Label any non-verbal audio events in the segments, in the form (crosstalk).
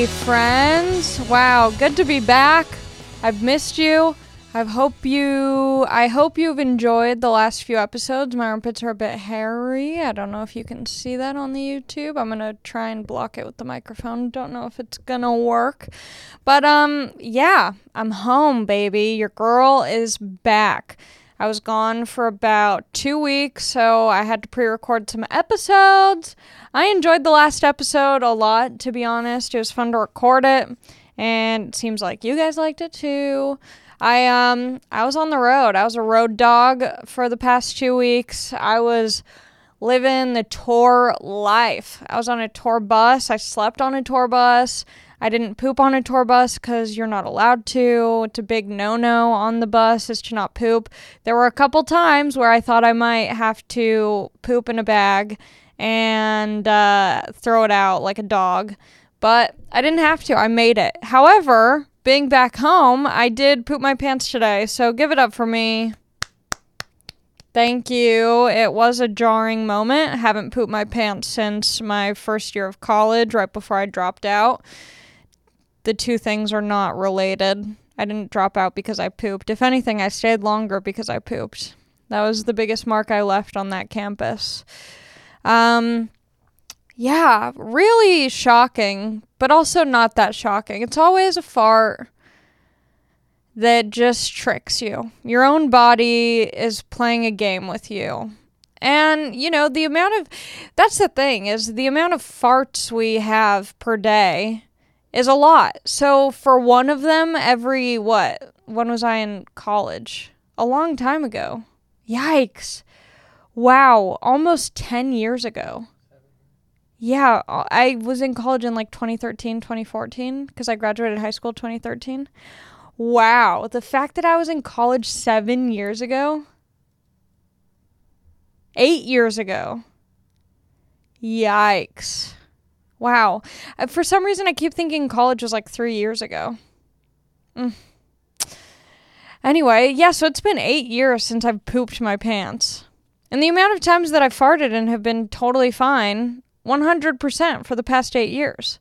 Hey, friends. Wow, good to be back. I've missed you. I hope you I hope you've enjoyed the last few episodes. My armpits are a bit hairy. I don't know if you can see that on the YouTube. I'm going to try and block it with the microphone. Don't know if it's going to work. But um yeah, I'm home, baby. Your girl is back. I was gone for about 2 weeks, so I had to pre-record some episodes. I enjoyed the last episode a lot, to be honest. It was fun to record it, and it seems like you guys liked it too. I um I was on the road. I was a road dog for the past 2 weeks. I was living the tour life. I was on a tour bus. I slept on a tour bus. I didn't poop on a tour bus because you're not allowed to. It's a big no no on the bus is to not poop. There were a couple times where I thought I might have to poop in a bag and uh, throw it out like a dog. But I didn't have to. I made it. However, being back home, I did poop my pants today. So give it up for me. Thank you. It was a jarring moment. I haven't pooped my pants since my first year of college, right before I dropped out. The two things are not related. I didn't drop out because I pooped. If anything, I stayed longer because I pooped. That was the biggest mark I left on that campus. Um, yeah, really shocking, but also not that shocking. It's always a fart that just tricks you. Your own body is playing a game with you. And, you know, the amount of that's the thing is the amount of farts we have per day is a lot. So for one of them every what? When was I in college? A long time ago. Yikes. Wow, almost 10 years ago. Yeah, I was in college in like 2013, 2014 because I graduated high school 2013. Wow, the fact that I was in college 7 years ago. 8 years ago. Yikes. Wow. Uh, for some reason I keep thinking college was like 3 years ago. Mm. Anyway, yeah, so it's been 8 years since I've pooped my pants. And the amount of times that I've farted and have been totally fine, 100% for the past eight years.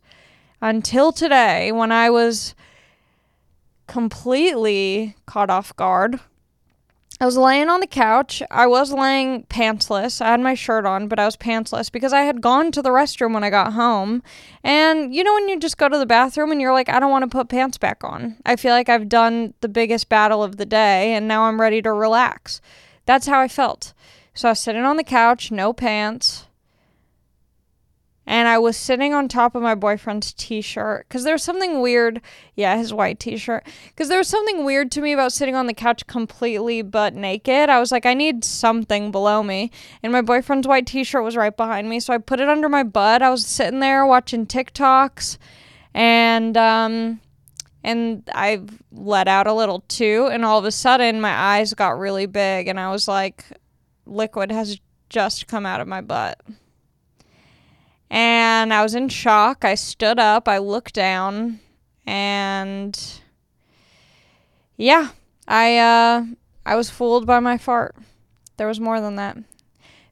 Until today, when I was completely caught off guard. I was laying on the couch. I was laying pantsless. I had my shirt on, but I was pantsless because I had gone to the restroom when I got home. And you know, when you just go to the bathroom and you're like, I don't want to put pants back on. I feel like I've done the biggest battle of the day and now I'm ready to relax. That's how I felt. So I was sitting on the couch, no pants. And I was sitting on top of my boyfriend's t shirt because there was something weird. Yeah, his white t shirt. Because there was something weird to me about sitting on the couch completely butt naked. I was like, I need something below me. And my boyfriend's white t shirt was right behind me. So I put it under my butt. I was sitting there watching TikToks. And, um, and I let out a little too. And all of a sudden, my eyes got really big. And I was like, liquid has just come out of my butt. And I was in shock. I stood up, I looked down, and yeah, I uh I was fooled by my fart. There was more than that. It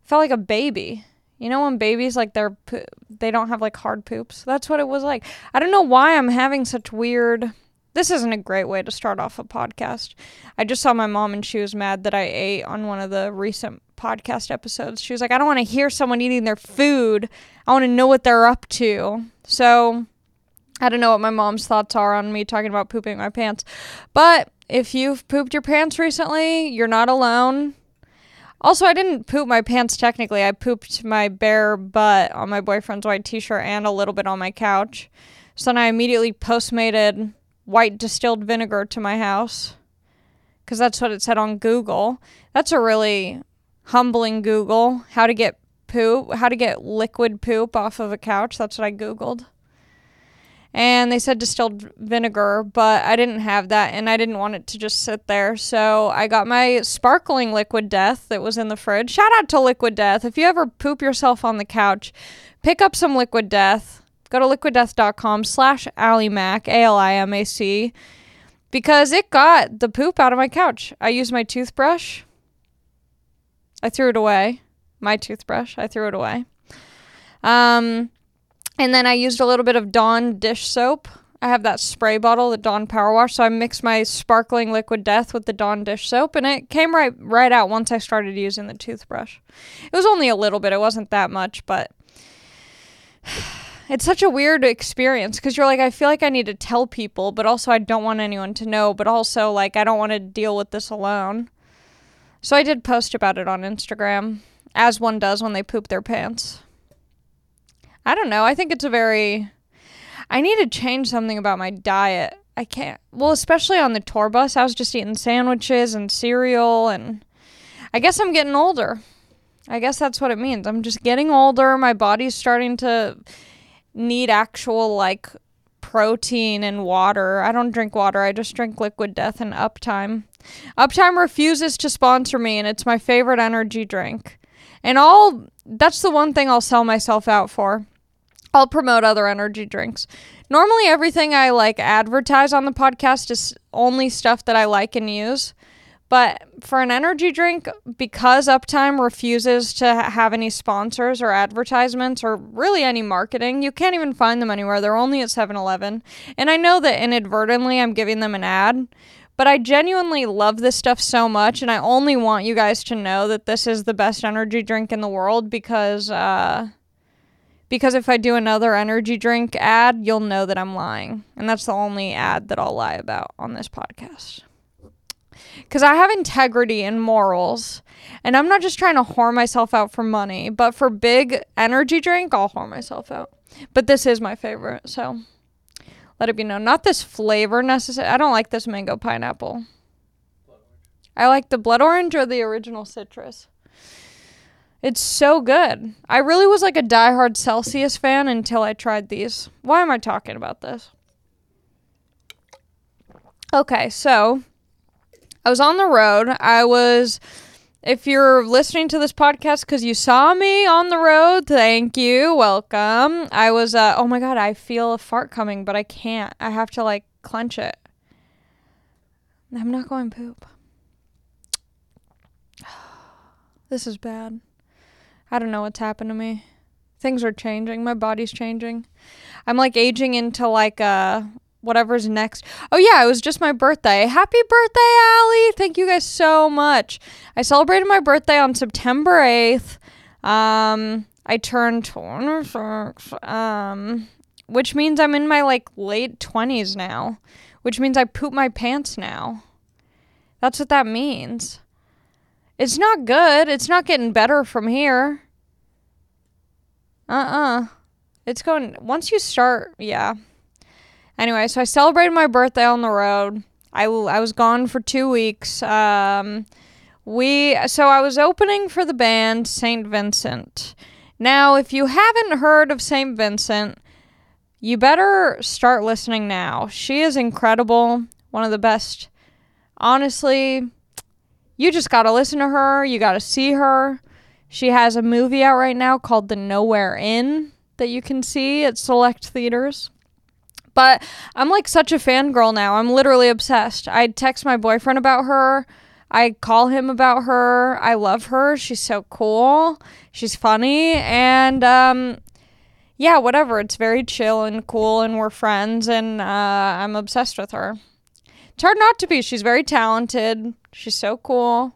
felt like a baby. You know when babies like they're po- they don't have like hard poops. That's what it was like. I don't know why I'm having such weird this isn't a great way to start off a podcast. I just saw my mom and she was mad that I ate on one of the recent podcast episodes. She was like, I don't want to hear someone eating their food. I want to know what they're up to. So I don't know what my mom's thoughts are on me talking about pooping my pants. But if you've pooped your pants recently, you're not alone. Also, I didn't poop my pants technically. I pooped my bare butt on my boyfriend's white t shirt and a little bit on my couch. So then I immediately postmated white distilled vinegar to my house because that's what it said on Google. That's a really humbling Google. How to get poop, how to get liquid poop off of a couch. That's what I Googled. And they said distilled vinegar, but I didn't have that and I didn't want it to just sit there. So I got my sparkling liquid death that was in the fridge. Shout out to Liquid Death. If you ever poop yourself on the couch, pick up some Liquid Death Go to liquiddeath.com slash alimac, A-L-I-M-A-C, because it got the poop out of my couch. I used my toothbrush. I threw it away. My toothbrush. I threw it away. Um, And then I used a little bit of Dawn dish soap. I have that spray bottle, the Dawn Power Wash. So I mixed my sparkling liquid death with the Dawn dish soap, and it came right right out once I started using the toothbrush. It was only a little bit; it wasn't that much, but (sighs) it's such a weird experience because you're like, I feel like I need to tell people, but also I don't want anyone to know, but also like I don't want to deal with this alone. So I did post about it on Instagram, as one does when they poop their pants. I don't know. I think it's a very. I need to change something about my diet. I can't. Well, especially on the tour bus, I was just eating sandwiches and cereal, and I guess I'm getting older. I guess that's what it means. I'm just getting older. My body's starting to need actual, like, protein and water. I don't drink water, I just drink liquid death and uptime. Uptime refuses to sponsor me, and it's my favorite energy drink. And I'll, that's the one thing I'll sell myself out for. I'll promote other energy drinks. Normally, everything I like advertise on the podcast is only stuff that I like and use. But for an energy drink, because Uptime refuses to have any sponsors or advertisements or really any marketing, you can't even find them anywhere. They're only at 7 Eleven. And I know that inadvertently I'm giving them an ad, but I genuinely love this stuff so much. And I only want you guys to know that this is the best energy drink in the world because, uh, because if I do another energy drink ad, you'll know that I'm lying. And that's the only ad that I'll lie about on this podcast because I have integrity and morals. And I'm not just trying to whore myself out for money, but for big energy drink, I'll whore myself out. But this is my favorite, so let it be known. Not this flavor necessarily. I don't like this mango pineapple. I like the blood orange or the original citrus. It's so good. I really was like a diehard Celsius fan until I tried these. Why am I talking about this? Okay, so I was on the road. I was if you're listening to this podcast because you saw me on the road, thank you. Welcome. I was, uh, oh my God, I feel a fart coming, but I can't. I have to like clench it. I'm not going poop. (sighs) This is bad. I don't know what's happened to me. Things are changing. My body's changing. I'm like aging into like a whatever's next. Oh yeah, it was just my birthday. Happy birthday, Allie! Thank you guys so much. I celebrated my birthday on September 8th. Um, I turned 26, um, which means I'm in my like late 20s now, which means I poop my pants now. That's what that means. It's not good. It's not getting better from here. Uh-uh. It's going once you start, yeah. Anyway, so I celebrated my birthday on the road. I, I was gone for two weeks. Um, we so I was opening for the band Saint Vincent. Now, if you haven't heard of Saint Vincent, you better start listening now. She is incredible, one of the best. Honestly, you just got to listen to her, you got to see her. She has a movie out right now called The Nowhere Inn that you can see at select theaters. But I'm like such a fangirl now. I'm literally obsessed. I text my boyfriend about her. I call him about her. I love her. She's so cool. She's funny. And um, yeah, whatever. It's very chill and cool, and we're friends, and uh, I'm obsessed with her. It's hard not to be. She's very talented. She's so cool.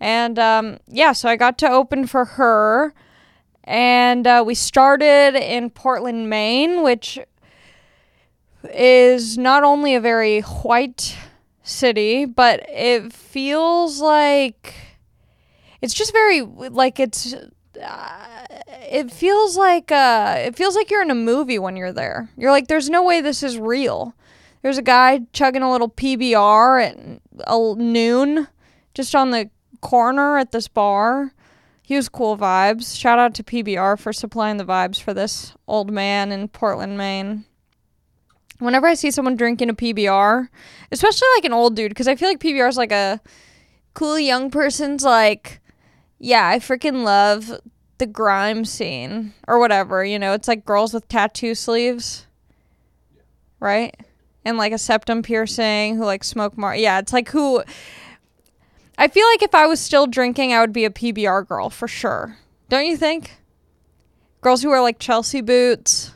And um, yeah, so I got to open for her. And uh, we started in Portland, Maine, which is not only a very white city, but it feels like it's just very like it's uh, it feels like uh it feels like you're in a movie when you're there. You're like there's no way this is real. There's a guy chugging a little PBR at uh, noon just on the corner at this bar. He was cool vibes. Shout out to PBR for supplying the vibes for this old man in Portland, Maine whenever I see someone drinking a PBR, especially like an old dude, because I feel like PBR is like a cool young person's like, yeah, I freaking love the grime scene or whatever. You know, it's like girls with tattoo sleeves, right? And like a septum piercing who like smoke more. Yeah, it's like who. I feel like if I was still drinking, I would be a PBR girl for sure. Don't you think? Girls who wear like Chelsea boots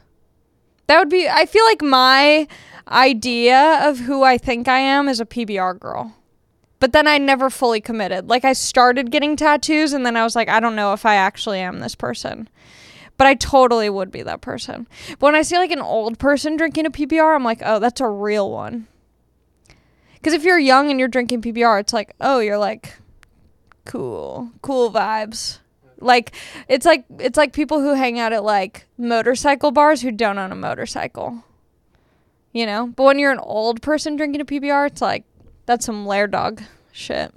That would be I feel like my idea of who I think I am is a PBR girl. But then I never fully committed. Like I started getting tattoos and then I was like, I don't know if I actually am this person. But I totally would be that person. But when I see like an old person drinking a PBR, I'm like, oh, that's a real one. Because if you're young and you're drinking PBR, it's like, oh, you're like cool, cool vibes. Like it's like it's like people who hang out at like motorcycle bars who don't own a motorcycle. You know? But when you're an old person drinking a PBR, it's like that's some Lair Dog shit.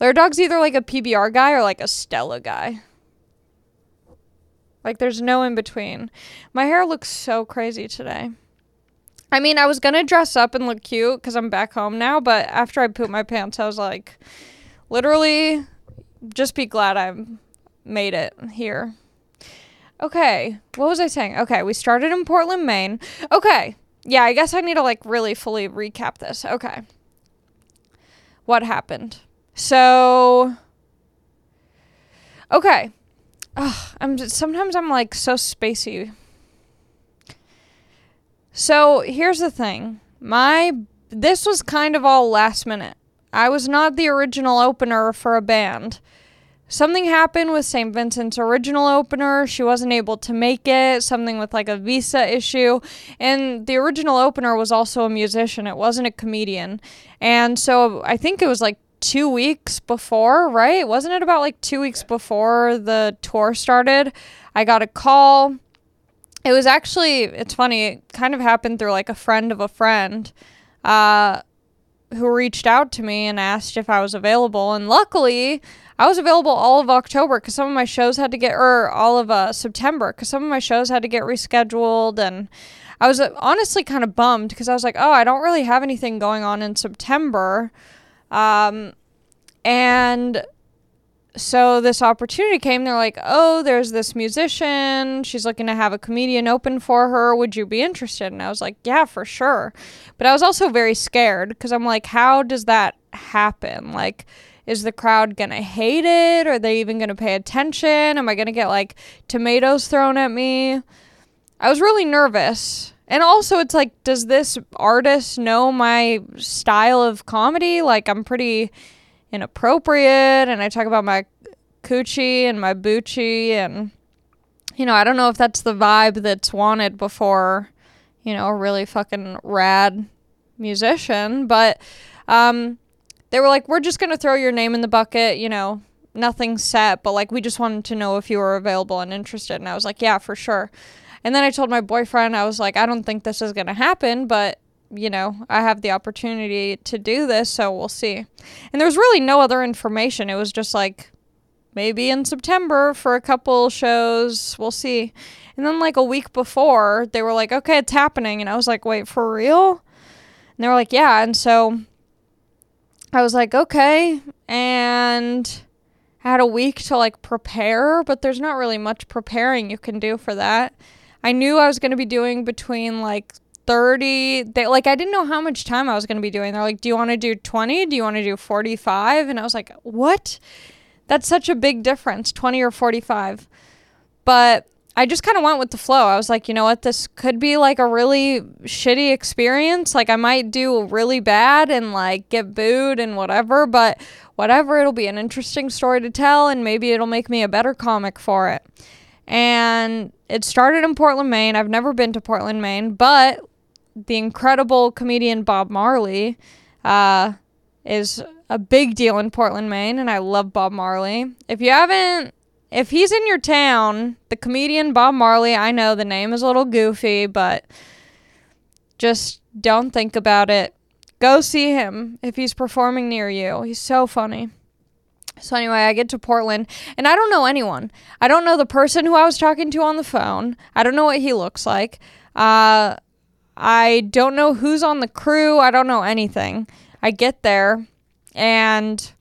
Lair Dog's either like a PBR guy or like a Stella guy. Like there's no in between. My hair looks so crazy today. I mean, I was gonna dress up and look cute because I'm back home now, but after I pooped my pants, I was like, literally, just be glad I made it here. Okay, what was I saying? Okay, we started in Portland, Maine. Okay, yeah, I guess I need to like really fully recap this. Okay, what happened? So, okay, Ugh, I'm just, sometimes I'm like so spacey so here's the thing. My this was kind of all last minute. I was not the original opener for a band. Something happened with St. Vincent's original opener. She wasn't able to make it, something with like a visa issue. And the original opener was also a musician, it wasn't a comedian. And so I think it was like two weeks before, right? Wasn't it about like two weeks before the tour started? I got a call it was actually it's funny it kind of happened through like a friend of a friend uh, who reached out to me and asked if i was available and luckily i was available all of october because some of my shows had to get or all of uh, september because some of my shows had to get rescheduled and i was uh, honestly kind of bummed because i was like oh i don't really have anything going on in september um, and so this opportunity came. They're like, oh, there's this musician. She's looking to have a comedian open for her. Would you be interested? And I was like, yeah, for sure. But I was also very scared because I'm like, how does that happen? Like, is the crowd going to hate it? Are they even going to pay attention? Am I going to get like tomatoes thrown at me? I was really nervous. And also, it's like, does this artist know my style of comedy? Like, I'm pretty inappropriate and I talk about my coochie and my boochie and you know, I don't know if that's the vibe that's wanted before, you know, a really fucking rad musician, but um they were like, "We're just going to throw your name in the bucket, you know, nothing set, but like we just wanted to know if you were available and interested." And I was like, "Yeah, for sure." And then I told my boyfriend, I was like, "I don't think this is going to happen, but you know, I have the opportunity to do this, so we'll see. And there was really no other information. It was just like maybe in September for a couple shows, we'll see. And then like a week before, they were like, "Okay, it's happening." And I was like, "Wait, for real?" And they were like, "Yeah." And so I was like, "Okay." And I had a week to like prepare, but there's not really much preparing you can do for that. I knew I was going to be doing between like 30 they like i didn't know how much time i was going to be doing they're like do you want to do 20 do you want to do 45 and i was like what that's such a big difference 20 or 45 but i just kind of went with the flow i was like you know what this could be like a really shitty experience like i might do really bad and like get booed and whatever but whatever it'll be an interesting story to tell and maybe it'll make me a better comic for it and it started in Portland, Maine. I've never been to Portland, Maine, but the incredible comedian Bob Marley uh, is a big deal in Portland, Maine, and I love Bob Marley. If you haven't, if he's in your town, the comedian Bob Marley, I know the name is a little goofy, but just don't think about it. Go see him if he's performing near you. He's so funny. So anyway, I get to Portland and I don't know anyone. I don't know the person who I was talking to on the phone. I don't know what he looks like. Uh, I don't know who's on the crew. I don't know anything. I get there and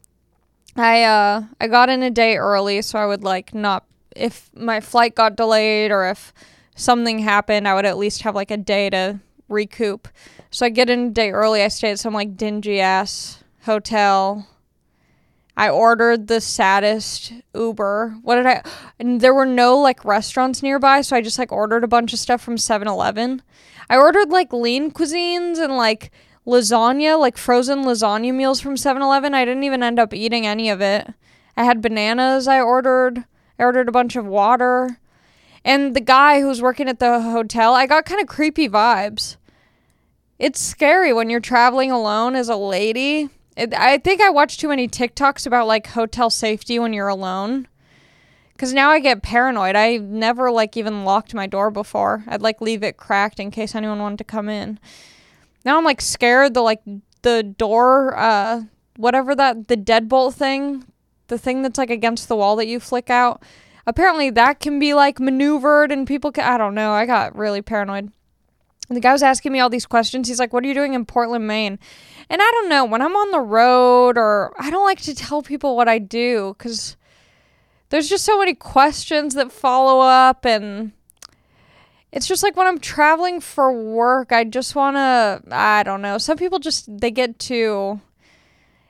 I uh I got in a day early so I would like not if my flight got delayed or if something happened, I would at least have like a day to recoup. So I get in a day early. I stay at some like dingy ass hotel. I ordered the saddest Uber. What did I? And there were no like restaurants nearby, so I just like ordered a bunch of stuff from 7 Eleven. I ordered like lean cuisines and like lasagna, like frozen lasagna meals from 7 Eleven. I didn't even end up eating any of it. I had bananas I ordered. I ordered a bunch of water. And the guy who was working at the hotel, I got kind of creepy vibes. It's scary when you're traveling alone as a lady it, I think I watch too many TikToks about like hotel safety when you're alone. Cause now I get paranoid. I never like even locked my door before. I'd like leave it cracked in case anyone wanted to come in. Now I'm like scared the like the door uh whatever that the deadbolt thing, the thing that's like against the wall that you flick out. Apparently that can be like maneuvered and people can I don't know. I got really paranoid. And the guy was asking me all these questions. He's like, What are you doing in Portland, Maine? And I don't know, when I'm on the road or I don't like to tell people what I do because there's just so many questions that follow up. And it's just like when I'm traveling for work, I just want to, I don't know. Some people just, they get too,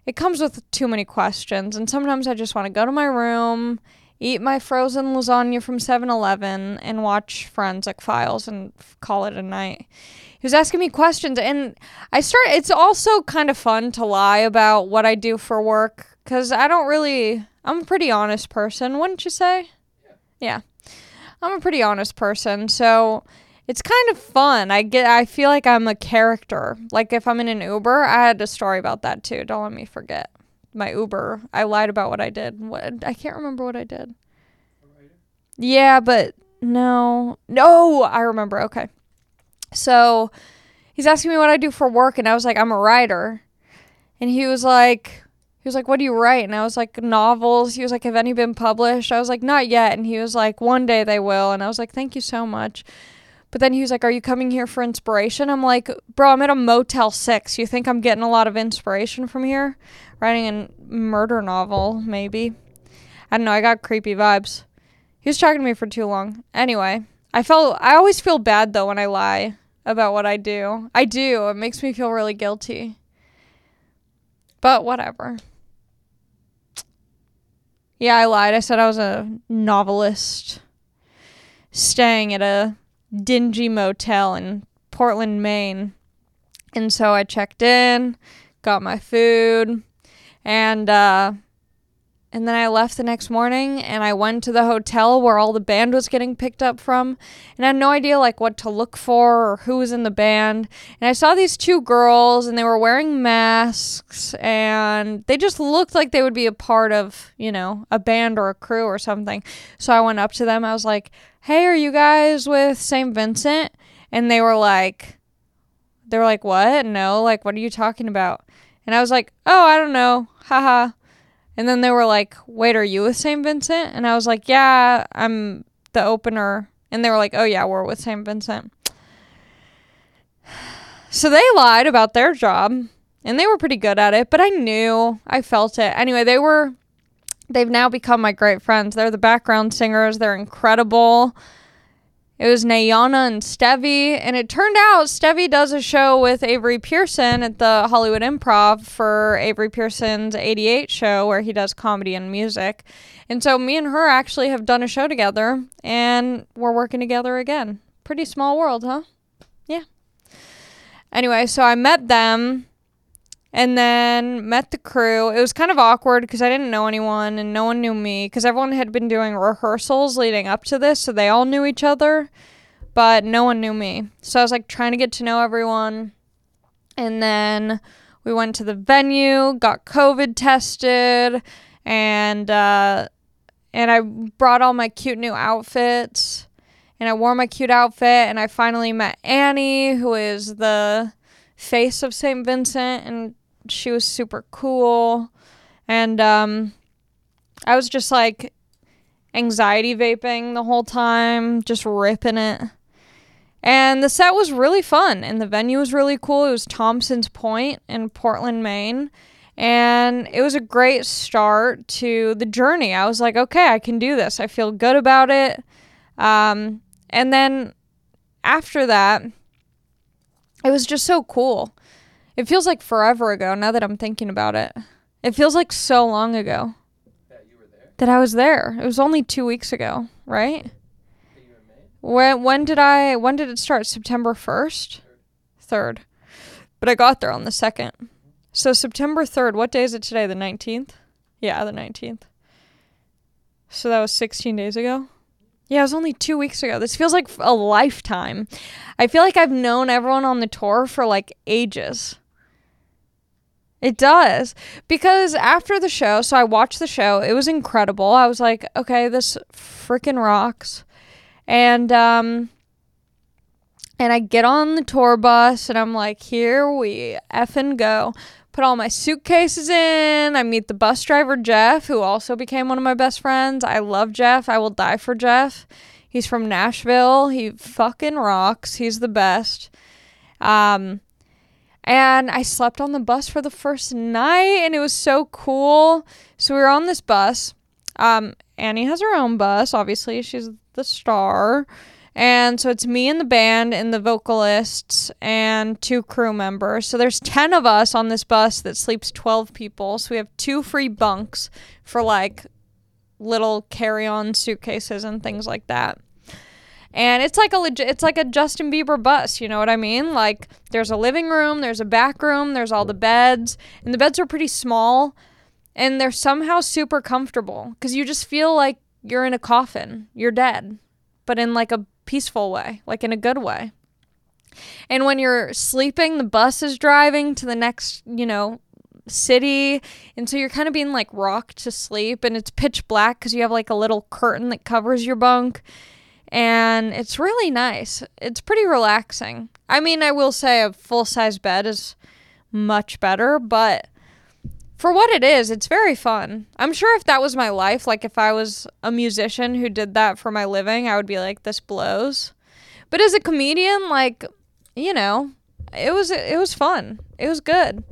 it comes with too many questions. And sometimes I just want to go to my room eat my frozen lasagna from 7-Eleven and watch Forensic Files and call it a night. He was asking me questions and I start, it's also kind of fun to lie about what I do for work cuz I don't really I'm a pretty honest person, wouldn't you say? Yeah. yeah. I'm a pretty honest person, so it's kind of fun. I get I feel like I'm a character. Like if I'm in an Uber, I had a story about that too. Don't let me forget my Uber. I lied about what I did. What I can't remember what I did. Yeah, but no. No, I remember. Okay. So he's asking me what I do for work and I was like, I'm a writer. And he was like he was like, What do you write? And I was like, novels. He was like, Have any been published? I was like, Not yet. And he was like, One day they will. And I was like, Thank you so much. But then he was like, Are you coming here for inspiration? I'm like, Bro, I'm at a Motel 6. You think I'm getting a lot of inspiration from here? writing a murder novel, maybe. I don't know, I got creepy vibes. He was talking to me for too long. Anyway, I felt I always feel bad though when I lie about what I do. I do. It makes me feel really guilty. But whatever. Yeah, I lied. I said I was a novelist staying at a dingy motel in Portland, Maine. And so I checked in, got my food, and uh, and then I left the next morning and I went to the hotel where all the band was getting picked up from. And I had no idea like what to look for or who was in the band. And I saw these two girls and they were wearing masks and they just looked like they would be a part of, you know, a band or a crew or something. So I went up to them. I was like, "Hey, are you guys with St. Vincent?" And they were like they were like, "What? No, like what are you talking about?" And I was like, "Oh, I don't know." haha. And then they were like, wait, are you with St. Vincent? And I was like, yeah, I'm the opener. And they were like, oh, yeah, we're with St. Vincent. (sighs) So they lied about their job and they were pretty good at it, but I knew, I felt it. Anyway, they were, they've now become my great friends. They're the background singers, they're incredible. It was Nayana and Stevie, and it turned out Stevie does a show with Avery Pearson at the Hollywood Improv for Avery Pearson's 88 show where he does comedy and music. And so me and her actually have done a show together, and we're working together again. Pretty small world, huh? Yeah. Anyway, so I met them and then met the crew. It was kind of awkward because I didn't know anyone and no one knew me because everyone had been doing rehearsals leading up to this, so they all knew each other, but no one knew me. So I was like trying to get to know everyone. And then we went to the venue, got COVID tested, and uh, and I brought all my cute new outfits. And I wore my cute outfit, and I finally met Annie, who is the face of St. Vincent, and she was super cool. And um, I was just like anxiety vaping the whole time, just ripping it. And the set was really fun, and the venue was really cool. It was Thompson's Point in Portland, Maine. And it was a great start to the journey. I was like, okay, I can do this. I feel good about it. Um, and then after that, it was just so cool. It feels like forever ago now that I'm thinking about it. It feels like so long ago That you were there. that I was there. It was only two weeks ago, right? That you were in May. When when did I when did it start? September first? Third. But I got there on the second. So September third, what day is it today? The nineteenth? Yeah, the nineteenth. So that was sixteen days ago? Yeah, it was only two weeks ago. This feels like a lifetime. I feel like I've known everyone on the tour for like ages. It does. Because after the show, so I watched the show, it was incredible. I was like, okay, this freaking rocks. And um and I get on the tour bus and I'm like, here we effing go. Put all my suitcases in. I meet the bus driver, Jeff, who also became one of my best friends. I love Jeff. I will die for Jeff. He's from Nashville. He fucking rocks. He's the best. Um, and I slept on the bus for the first night and it was so cool. So we were on this bus. Um, Annie has her own bus, obviously. She's the star. And so it's me and the band and the vocalists and two crew members. So there's 10 of us on this bus that sleeps 12 people. So we have two free bunks for like little carry-on suitcases and things like that. And it's like a legit it's like a Justin Bieber bus, you know what I mean? Like there's a living room, there's a back room, there's all the beds, and the beds are pretty small and they're somehow super comfortable cuz you just feel like you're in a coffin. You're dead, but in like a peaceful way, like in a good way. And when you're sleeping, the bus is driving to the next, you know, city. And so you're kind of being like rocked to sleep and it's pitch black cuz you have like a little curtain that covers your bunk and it's really nice. It's pretty relaxing. I mean, I will say a full size bed is much better, but for what it is, it's very fun. I'm sure if that was my life, like if I was a musician who did that for my living, I would be like, this blows. But as a comedian, like, you know, it was it was fun. It was good.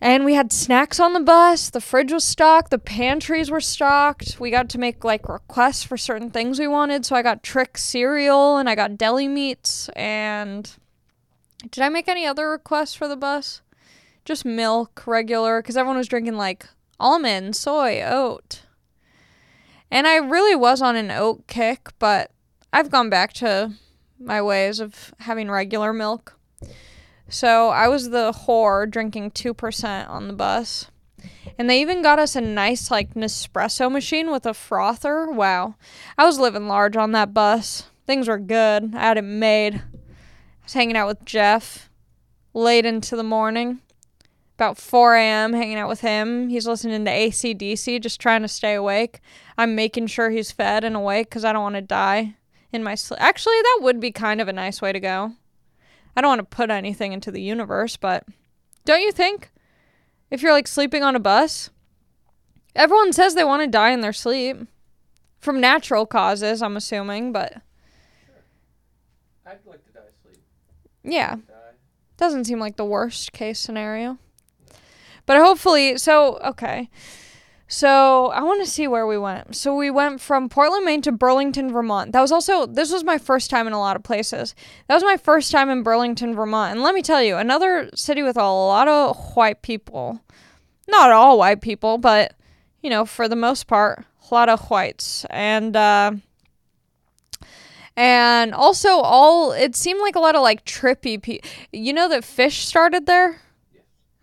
And we had snacks on the bus. The fridge was stocked. The pantries were stocked. We got to make like requests for certain things we wanted. So I got Trix cereal and I got deli meats. And did I make any other requests for the bus? Just milk, regular, because everyone was drinking like almond, soy, oat. And I really was on an oat kick, but I've gone back to my ways of having regular milk. So I was the whore drinking 2% on the bus. And they even got us a nice, like, Nespresso machine with a frother. Wow. I was living large on that bus. Things were good. I had it made. I was hanging out with Jeff late into the morning. About 4 a.m., hanging out with him. He's listening to ACDC, just trying to stay awake. I'm making sure he's fed and awake because I don't want to die in my sleep. Actually, that would be kind of a nice way to go. I don't want to put anything into the universe, but don't you think? If you're like sleeping on a bus, everyone says they want to die in their sleep. From natural causes, I'm assuming, but I'd like to die asleep. yeah, Die. doesn't seem like the worst case scenario. But hopefully, so, okay. So I want to see where we went. So we went from Portland, Maine to Burlington, Vermont. That was also, this was my first time in a lot of places. That was my first time in Burlington, Vermont. And let me tell you, another city with a lot of white people. Not all white people, but, you know, for the most part, a lot of whites. And, uh, and also all, it seemed like a lot of like trippy people. You know that Phish started there?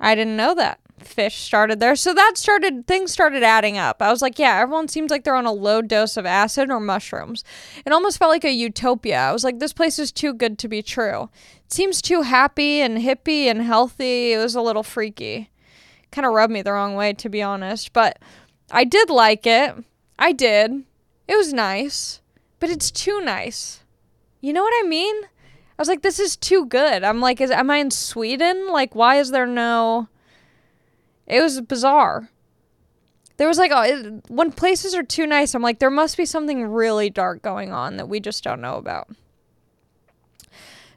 I didn't know that Phish started there. So that started things started adding up. I was like, yeah, everyone seems like they're on a low dose of acid or mushrooms. It almost felt like a utopia. I was like, this place is too good to be true. It seems too happy and hippie and healthy. It was a little freaky. Kind of rubbed me the wrong way to be honest, but I did like it. I did. It was nice, but it's too nice. You know what I mean? I was like, this is too good. I'm like, is am I in Sweden? Like, why is there no? It was bizarre. There was like, a, when places are too nice, I'm like, there must be something really dark going on that we just don't know about.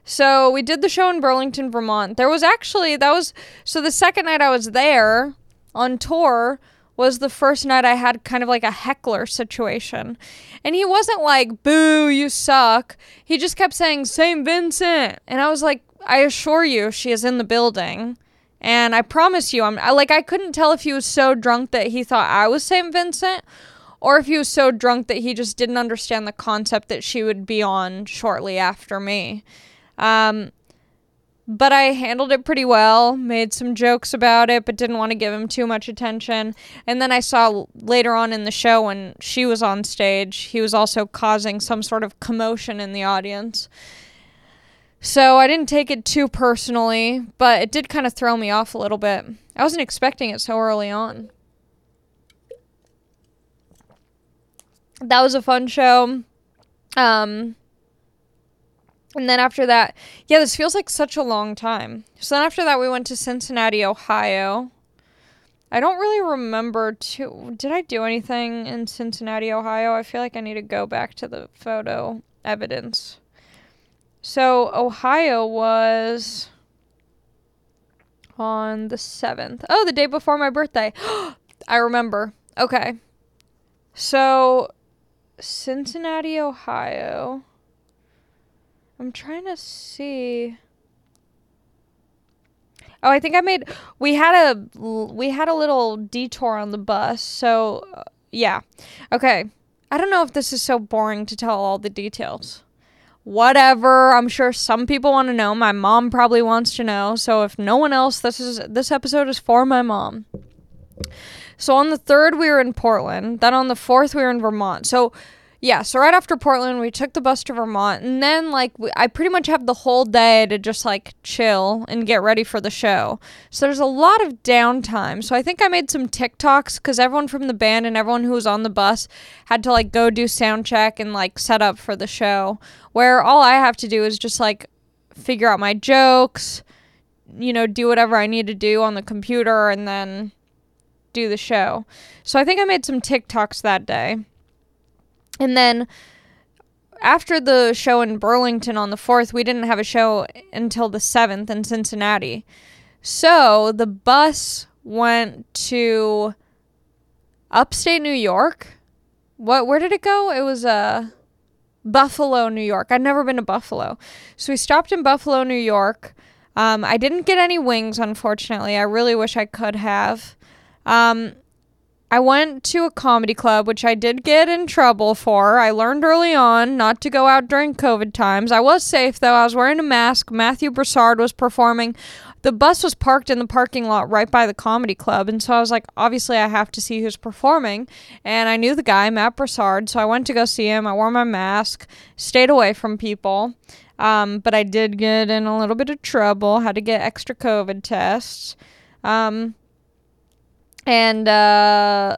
So we did the show in Burlington, Vermont. There was actually that was so the second night I was there on tour was the first night I had kind of like a heckler situation. And he wasn't like, boo, you suck. He just kept saying, St. Vincent. And I was like, I assure you, she is in the building. And I promise you, I'm I, like I couldn't tell if he was so drunk that he thought I was St. Vincent or if he was so drunk that he just didn't understand the concept that she would be on shortly after me. Um, but I handled it pretty well, made some jokes about it, but didn't want to give him too much attention. And then I saw later on in the show when she was on stage, he was also causing some sort of commotion in the audience. So I didn't take it too personally, but it did kind of throw me off a little bit. I wasn't expecting it so early on. That was a fun show. Um, and then after that, yeah, this feels like such a long time. So then after that, we went to Cincinnati, Ohio. I don't really remember to Did I do anything in Cincinnati, Ohio? I feel like I need to go back to the photo evidence. So Ohio was on the 7th. Oh, the day before my birthday. (gasps) I remember. Okay. So Cincinnati, Ohio. I'm trying to see. Oh, I think I made we had a we had a little detour on the bus. So, uh, yeah. Okay. I don't know if this is so boring to tell all the details. Whatever. I'm sure some people want to know. My mom probably wants to know. So if no one else, this is this episode is for my mom. So on the 3rd we were in Portland, then on the 4th we were in Vermont. So yeah, so right after Portland, we took the bus to Vermont, and then like we, I pretty much have the whole day to just like chill and get ready for the show. So there's a lot of downtime. So I think I made some TikToks because everyone from the band and everyone who was on the bus had to like go do sound check and like set up for the show. Where all I have to do is just like figure out my jokes, you know, do whatever I need to do on the computer, and then do the show. So I think I made some TikToks that day. And then after the show in Burlington on the 4th, we didn't have a show until the 7th in Cincinnati. So the bus went to upstate New York. What where did it go? It was uh Buffalo, New York. I'd never been to Buffalo. So we stopped in Buffalo, New York. Um, I didn't get any wings, unfortunately. I really wish I could have. Um, I went to a comedy club, which I did get in trouble for. I learned early on not to go out during COVID times. I was safe, though. I was wearing a mask. Matthew Broussard was performing. The bus was parked in the parking lot right by the comedy club. And so I was like, obviously, I have to see who's performing. And I knew the guy, Matt Broussard. So I went to go see him. I wore my mask, stayed away from people. Um, but I did get in a little bit of trouble, had to get extra COVID tests. Um, and uh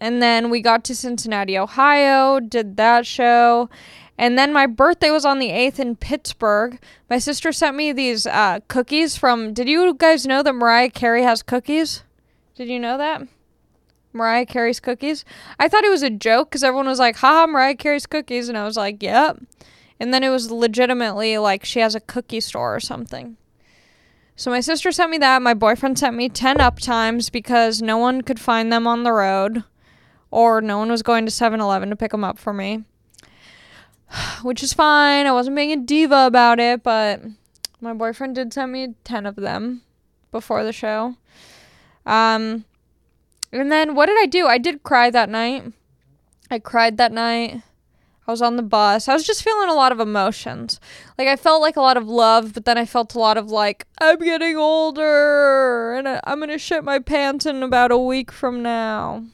and then we got to Cincinnati, Ohio, did that show. And then my birthday was on the 8th in Pittsburgh. My sister sent me these uh, cookies from. Did you guys know that Mariah Carey has cookies? Did you know that? Mariah Carey's cookies? I thought it was a joke because everyone was like, haha, Mariah Carey's cookies. And I was like, yep. And then it was legitimately like she has a cookie store or something. So my sister sent me that. My boyfriend sent me 10 up times because no one could find them on the road or no one was going to 7 Eleven to pick them up for me. (sighs) Which is fine. I wasn't being a diva about it, but my boyfriend did send me 10 of them before the show. Um, and then what did I do? I did cry that night. I cried that night. I was on the bus. I was just feeling a lot of emotions. Like I felt like a lot of love, but then I felt a lot of like I'm getting older and I'm going to shit my pants in about a week from now.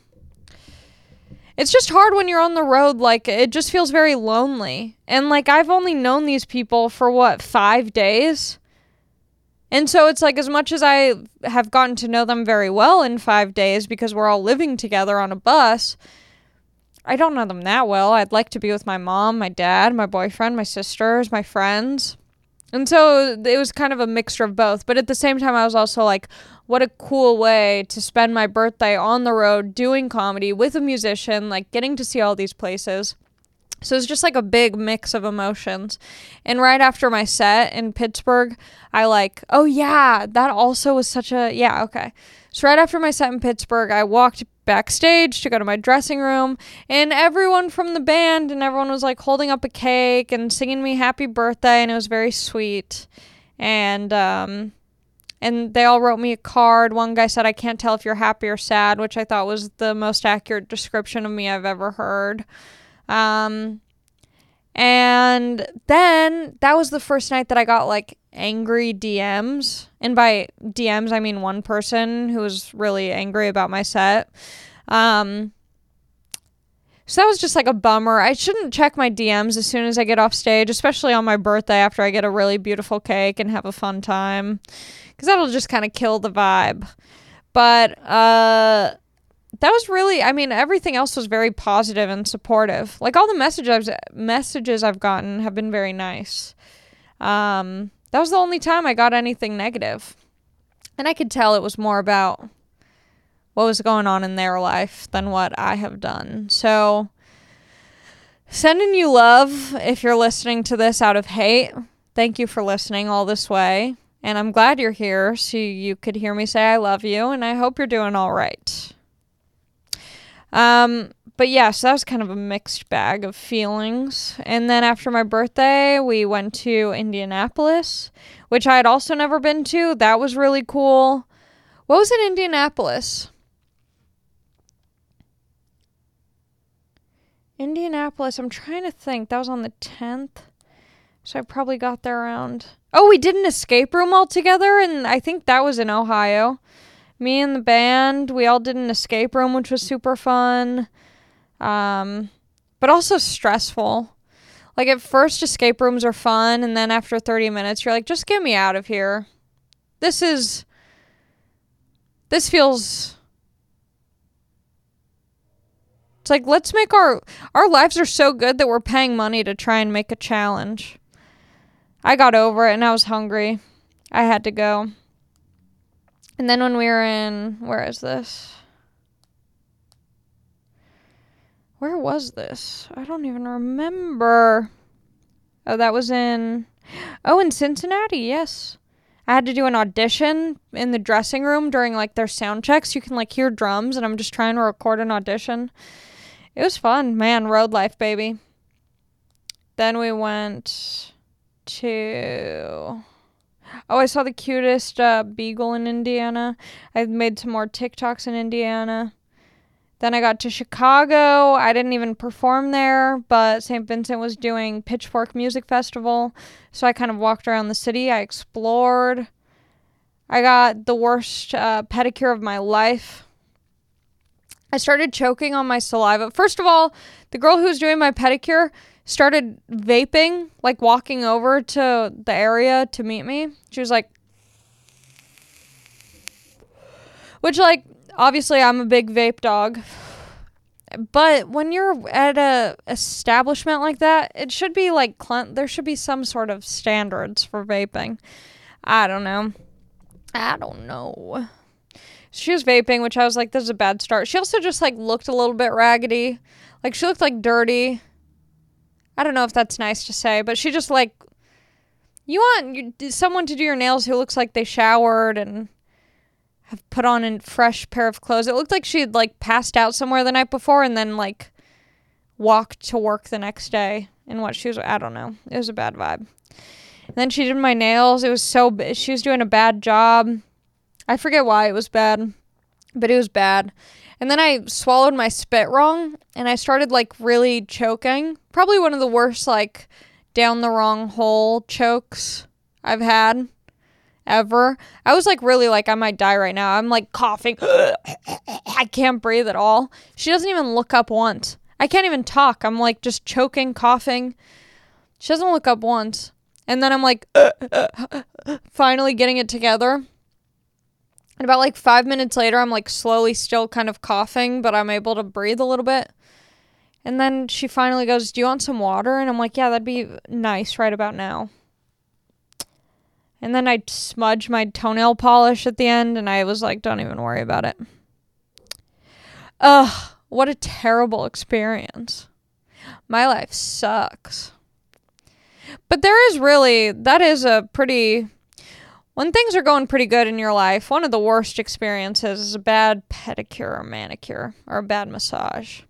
It's just hard when you're on the road like it just feels very lonely. And like I've only known these people for what, 5 days? And so it's like as much as I have gotten to know them very well in 5 days because we're all living together on a bus, I don't know them that well. I'd like to be with my mom, my dad, my boyfriend, my sisters, my friends. And so it was kind of a mixture of both. But at the same time, I was also like, what a cool way to spend my birthday on the road doing comedy with a musician, like getting to see all these places. So it was just like a big mix of emotions. And right after my set in Pittsburgh, I like, oh yeah, that also was such a, yeah, okay. So right after my set in Pittsburgh, I walked backstage to go to my dressing room and everyone from the band and everyone was like holding up a cake and singing me happy birthday and it was very sweet and um and they all wrote me a card. One guy said, I can't tell if you're happy or sad, which I thought was the most accurate description of me I've ever heard. Um, and then that was the first night that I got like angry DMs. And by DMs, I mean one person who was really angry about my set. Um, so that was just like a bummer. I shouldn't check my DMs as soon as I get off stage, especially on my birthday after I get a really beautiful cake and have a fun time because that'll just kind of kill the vibe. But uh, that was really, I mean, everything else was very positive and supportive. Like all the messages messages I've gotten have been very nice. Um, that was the only time I got anything negative, and I could tell it was more about what was going on in their life than what I have done. So, sending you love if you're listening to this out of hate. Thank you for listening all this way. And I'm glad you're here so you could hear me say I love you and I hope you're doing all right. Um, but yeah, so that was kind of a mixed bag of feelings. And then after my birthday, we went to Indianapolis, which I had also never been to. That was really cool. What was in Indianapolis? Indianapolis, I'm trying to think. That was on the 10th. So I probably got there around. Oh, we did an escape room all together, and I think that was in Ohio. Me and the band, we all did an escape room, which was super fun, um, but also stressful. Like at first, escape rooms are fun, and then after 30 minutes, you're like, just get me out of here. This is. This feels. It's like let's make our our lives are so good that we're paying money to try and make a challenge. I got over it and I was hungry. I had to go. And then when we were in, where is this? Where was this? I don't even remember. Oh, that was in, oh, in Cincinnati, yes. I had to do an audition in the dressing room during like their sound checks. You can like hear drums, and I'm just trying to record an audition. It was fun, man. Road life, baby. Then we went to. Oh, I saw the cutest uh, beagle in Indiana. I've made some more TikToks in Indiana. Then I got to Chicago. I didn't even perform there, but St. Vincent was doing Pitchfork Music Festival. So I kind of walked around the city. I explored. I got the worst uh, pedicure of my life. I started choking on my saliva. First of all, the girl who was doing my pedicure started vaping, like walking over to the area to meet me. She was like, which, like, obviously, I'm a big vape dog. But when you're at a establishment like that, it should be like there should be some sort of standards for vaping. I don't know. I don't know. She was vaping, which I was like, this is a bad start. She also just like looked a little bit raggedy. Like she looked like dirty. I don't know if that's nice to say, but she just like you want someone to do your nails who looks like they showered and have put on a fresh pair of clothes. It looked like she had like passed out somewhere the night before and then like walked to work the next day in what she was I don't know. It was a bad vibe. And then she did my nails. It was so she was doing a bad job. I forget why it was bad, but it was bad. And then I swallowed my spit wrong and I started like really choking. Probably one of the worst like down the wrong hole chokes I've had ever. I was like really like I might die right now. I'm like coughing. (clears throat) I can't breathe at all. She doesn't even look up once. I can't even talk. I'm like just choking, coughing. She doesn't look up once. And then I'm like (clears throat) finally getting it together. And about like five minutes later, I'm like slowly still kind of coughing, but I'm able to breathe a little bit. And then she finally goes, Do you want some water? And I'm like, Yeah, that'd be nice right about now. And then I smudged my toenail polish at the end, and I was like, Don't even worry about it. Ugh, what a terrible experience. My life sucks. But there is really, that is a pretty when things are going pretty good in your life, one of the worst experiences is a bad pedicure or manicure or a bad massage.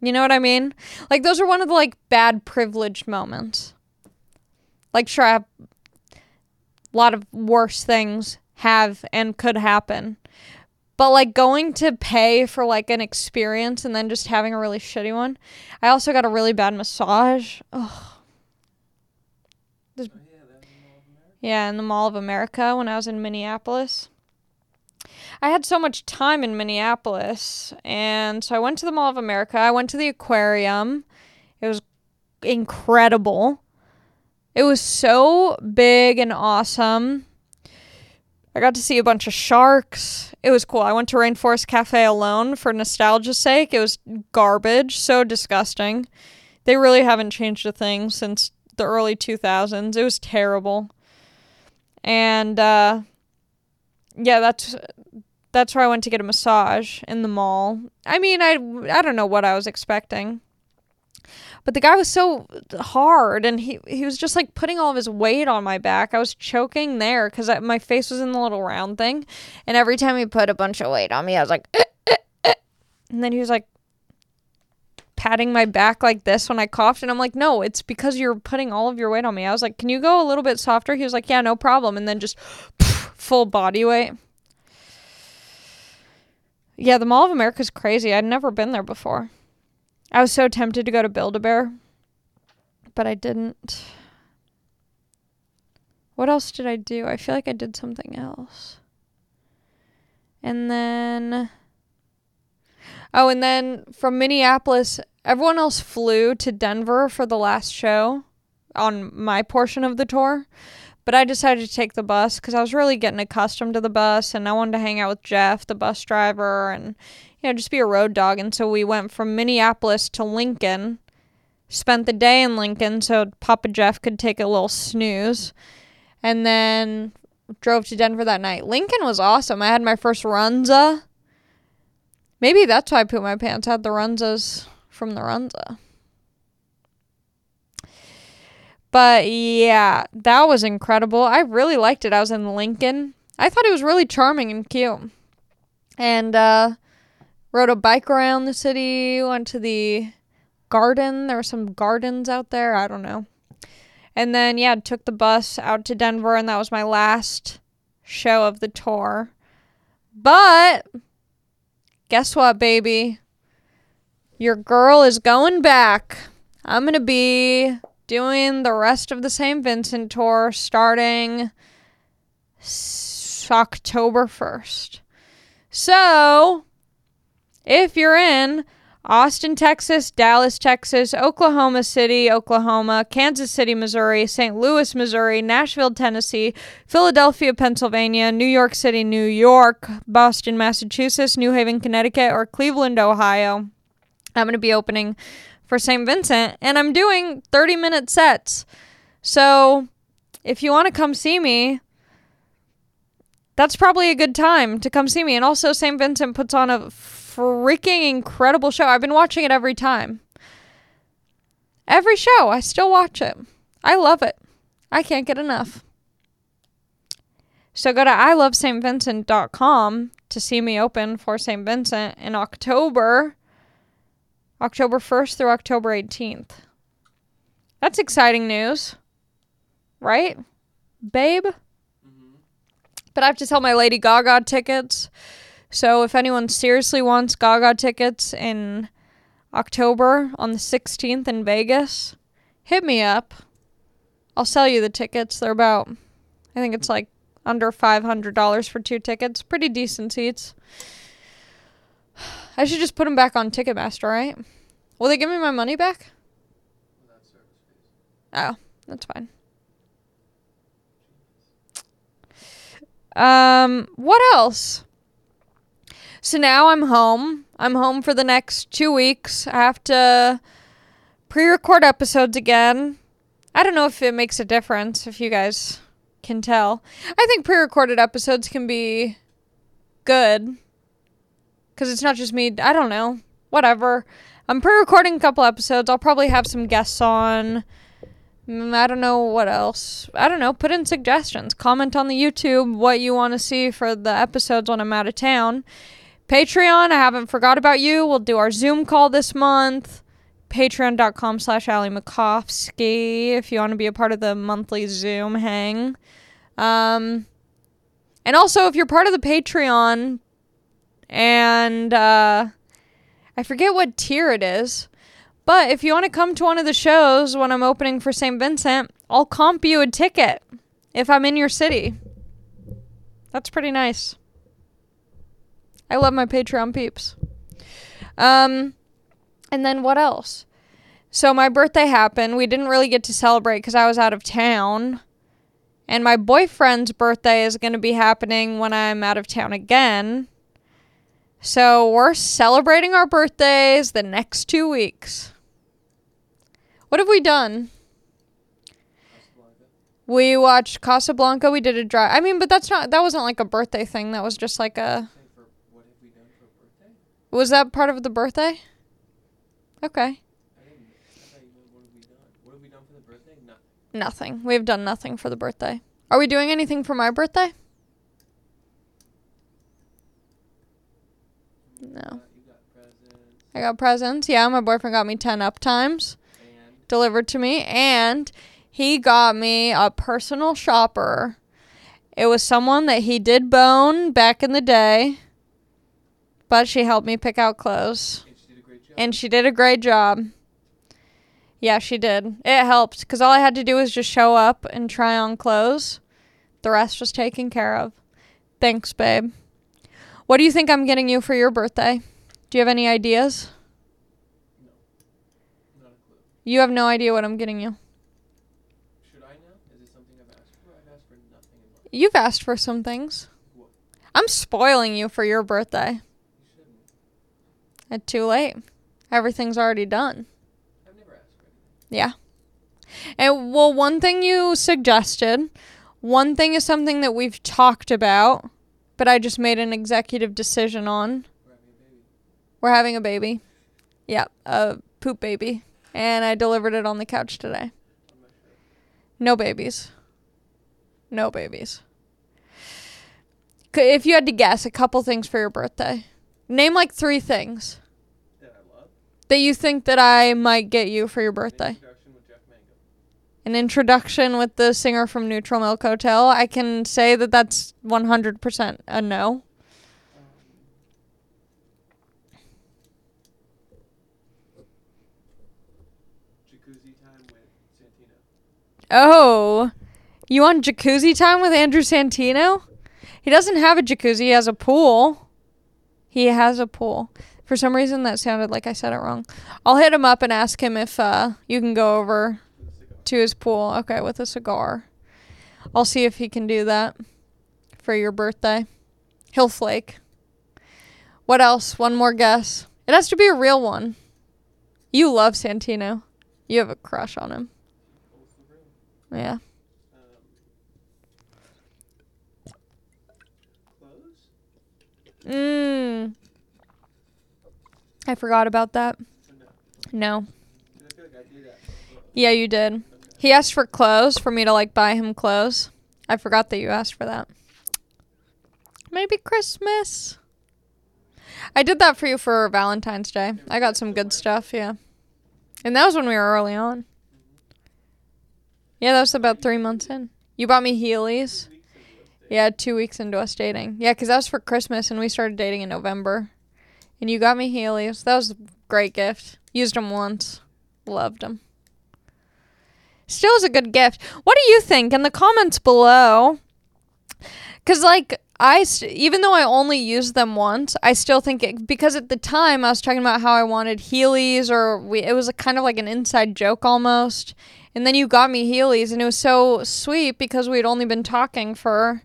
You know what I mean? Like those are one of the like bad privileged moments. Like sure I have a lot of worse things have and could happen. But like going to pay for like an experience and then just having a really shitty one. I also got a really bad massage. Ugh. Oh yeah, that was in Mall of America. Yeah, in the Mall of America when I was in Minneapolis. I had so much time in Minneapolis, and so I went to the Mall of America. I went to the aquarium. It was incredible. It was so big and awesome. I got to see a bunch of sharks. It was cool. I went to Rainforest Cafe alone for nostalgia's sake. It was garbage, so disgusting. They really haven't changed a thing since the early 2000s. It was terrible. And uh yeah, that's that's where I went to get a massage in the mall. I mean, I I don't know what I was expecting. But the guy was so hard and he he was just like putting all of his weight on my back. I was choking there cuz my face was in the little round thing. And every time he put a bunch of weight on me, I was like "Eh, eh, eh." and then he was like patting my back like this when I coughed and I'm like, "No, it's because you're putting all of your weight on me." I was like, "Can you go a little bit softer?" He was like, "Yeah, no problem." And then just (sniffs) full body weight. Yeah, the Mall of America is crazy. I'd never been there before. I was so tempted to go to Build a Bear, but I didn't. What else did I do? I feel like I did something else. And then. Oh, and then from Minneapolis, everyone else flew to Denver for the last show on my portion of the tour. But I decided to take the bus because I was really getting accustomed to the bus and I wanted to hang out with Jeff, the bus driver, and, you know, just be a road dog. And so we went from Minneapolis to Lincoln, spent the day in Lincoln so Papa Jeff could take a little snooze, and then drove to Denver that night. Lincoln was awesome. I had my first Runza. Maybe that's why I pooped my pants. Had the Runzas from the Runza. But yeah, that was incredible. I really liked it. I was in Lincoln. I thought it was really charming and cute. And uh rode a bike around the city, went to the garden. There were some gardens out there. I don't know. And then yeah, took the bus out to Denver and that was my last show of the tour. But guess what, baby? Your girl is going back. I'm going to be doing the rest of the St. Vincent tour starting s- October 1st. So, if you're in Austin, Texas, Dallas, Texas, Oklahoma City, Oklahoma, Kansas City, Missouri, St. Louis, Missouri, Nashville, Tennessee, Philadelphia, Pennsylvania, New York City, New York, Boston, Massachusetts, New Haven, Connecticut, or Cleveland, Ohio, I'm going to be opening for St. Vincent and I'm doing 30 minute sets. So if you want to come see me, that's probably a good time to come see me. And also, St. Vincent puts on a freaking incredible show. I've been watching it every time. Every show, I still watch it. I love it. I can't get enough. So go to ilovestvincent.com to see me open for St. Vincent in October. October 1st through October 18th. That's exciting news. Right? Babe? Mm-hmm. But I have to sell my Lady Gaga tickets. So if anyone seriously wants Gaga tickets in October on the 16th in Vegas, hit me up. I'll sell you the tickets. They're about, I think it's like under $500 for two tickets. Pretty decent seats. (sighs) I should just put them back on Ticketmaster, right? Will they give me my money back? Oh, that's fine. Um, what else? So now I'm home. I'm home for the next two weeks. I have to pre record episodes again. I don't know if it makes a difference, if you guys can tell. I think pre recorded episodes can be good. Because it's not just me. I don't know. Whatever. I'm pre recording a couple episodes. I'll probably have some guests on. Mm, I don't know what else. I don't know. Put in suggestions. Comment on the YouTube what you want to see for the episodes when I'm out of town. Patreon, I haven't forgot about you. We'll do our Zoom call this month. Patreon.com slash Ali Macofsky if you want to be a part of the monthly Zoom hang. Um, And also, if you're part of the Patreon, and uh, I forget what tier it is, but if you want to come to one of the shows when I'm opening for St. Vincent, I'll comp you a ticket if I'm in your city. That's pretty nice. I love my Patreon peeps. Um, and then what else? So my birthday happened. We didn't really get to celebrate because I was out of town. And my boyfriend's birthday is going to be happening when I'm out of town again. So we're celebrating our birthdays the next two weeks. What have we done? Casablanca. We watched Casablanca. We did a drive. I mean, but that's not. That wasn't like a birthday thing. That was just like a. Saying for what have we done for a birthday? Was that part of the birthday? Okay. Nothing. We've done nothing for the birthday. Are we doing anything for my birthday? No. I got presents. Yeah, my boyfriend got me 10 up times and delivered to me, and he got me a personal shopper. It was someone that he did bone back in the day, but she helped me pick out clothes. and she did a great job. And she did a great job. Yeah, she did. It helped because all I had to do was just show up and try on clothes. The rest was taken care of. Thanks, babe. What do you think I'm getting you for your birthday? Do you have any ideas? no. Not a clue. You have no idea what I'm getting you. Should I know? Is it something I've asked for? I've asked for nothing. You've asked for some things. What? I'm spoiling you for your birthday. It's too late. Everything's already done. I've never asked. Yeah. And well, one thing you suggested, one thing is something that we've talked about, but I just made an executive decision on. We're having a baby. We're having a. Yep, poop baby. And I delivered it on the couch today. No babies. No babies. If you had to guess a couple things for your birthday, name like three things That I love. that you think that I might get you for your birthday. Introduction with Jeff Mangum. an introduction with the singer from Neutral Milk Hotel, I can say that that's 100% a no. Um, jacuzzi time with Santino. Oh, you want jacuzzi time with Andrew Santino? He doesn't have a jacuzzi, he has a pool. He has a pool. For some reason, that sounded like I said it wrong. I'll hit him up and ask him if uh, you can go over to his pool. Okay, with a cigar. I'll see if he can do that for your birthday. He'll flake. What else? One more guess. It has to be a real one. You love Santino. You have a crush on him. Yeah. Um, clothes? Mmm. I forgot about that. No? Yeah, you did. He asked for clothes for me to like buy him clothes. I forgot that you asked for that. Maybe Christmas. I did that for you for Valentine's Day. I got some good stuff, yeah. And that was when we were early on. Yeah, that was about three months in. You bought me Heelys. Yeah, two weeks into us dating. Yeah, because that was for Christmas and we started dating in November. And you got me Heelys. That was a great gift. Used them once. Loved them. Still is a good gift. What do you think in the comments below? Because, like, I, s- even though I only used them once, I still think it, because at the time I was talking about how I wanted Heelys or we, it was kind of like an inside joke almost. And then you got me Heelys and it was so sweet because we'd only been talking for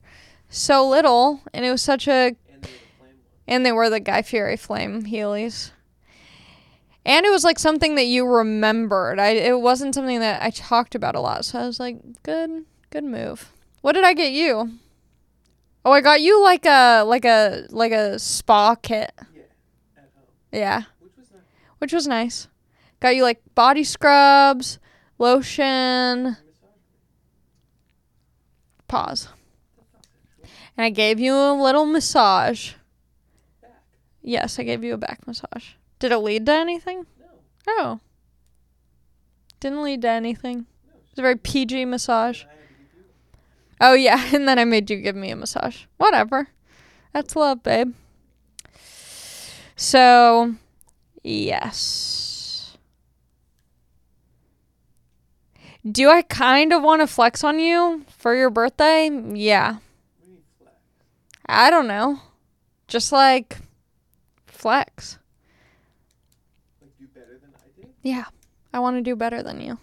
so little and it was such a And they were the and they were the Guy Fieri Flame Heelys. And it was like something that you remembered. I it wasn't something that I talked about a lot. So I was like, good, good move. What did I get you? Oh, I got you like a like a like a spa kit. Yeah. At home. Yeah, Which was nice. which was nice. Got you like body scrubs, lotion. Pause. And I gave you a little massage. Back. Yes, I gave you a back massage. Did it lead to anything? No. Oh. Didn't lead to anything. No. It's a very PG massage. I had to give you Oh yeah, (laughs) and then I made you give me a massage. Whatever. That's love, babe. So, yes. Do I kind of want to flex on you for your birthday? Yeah. What do you mean flex? I don't know. Just like flex. Like do better than I did? Yeah. I want to do better than you.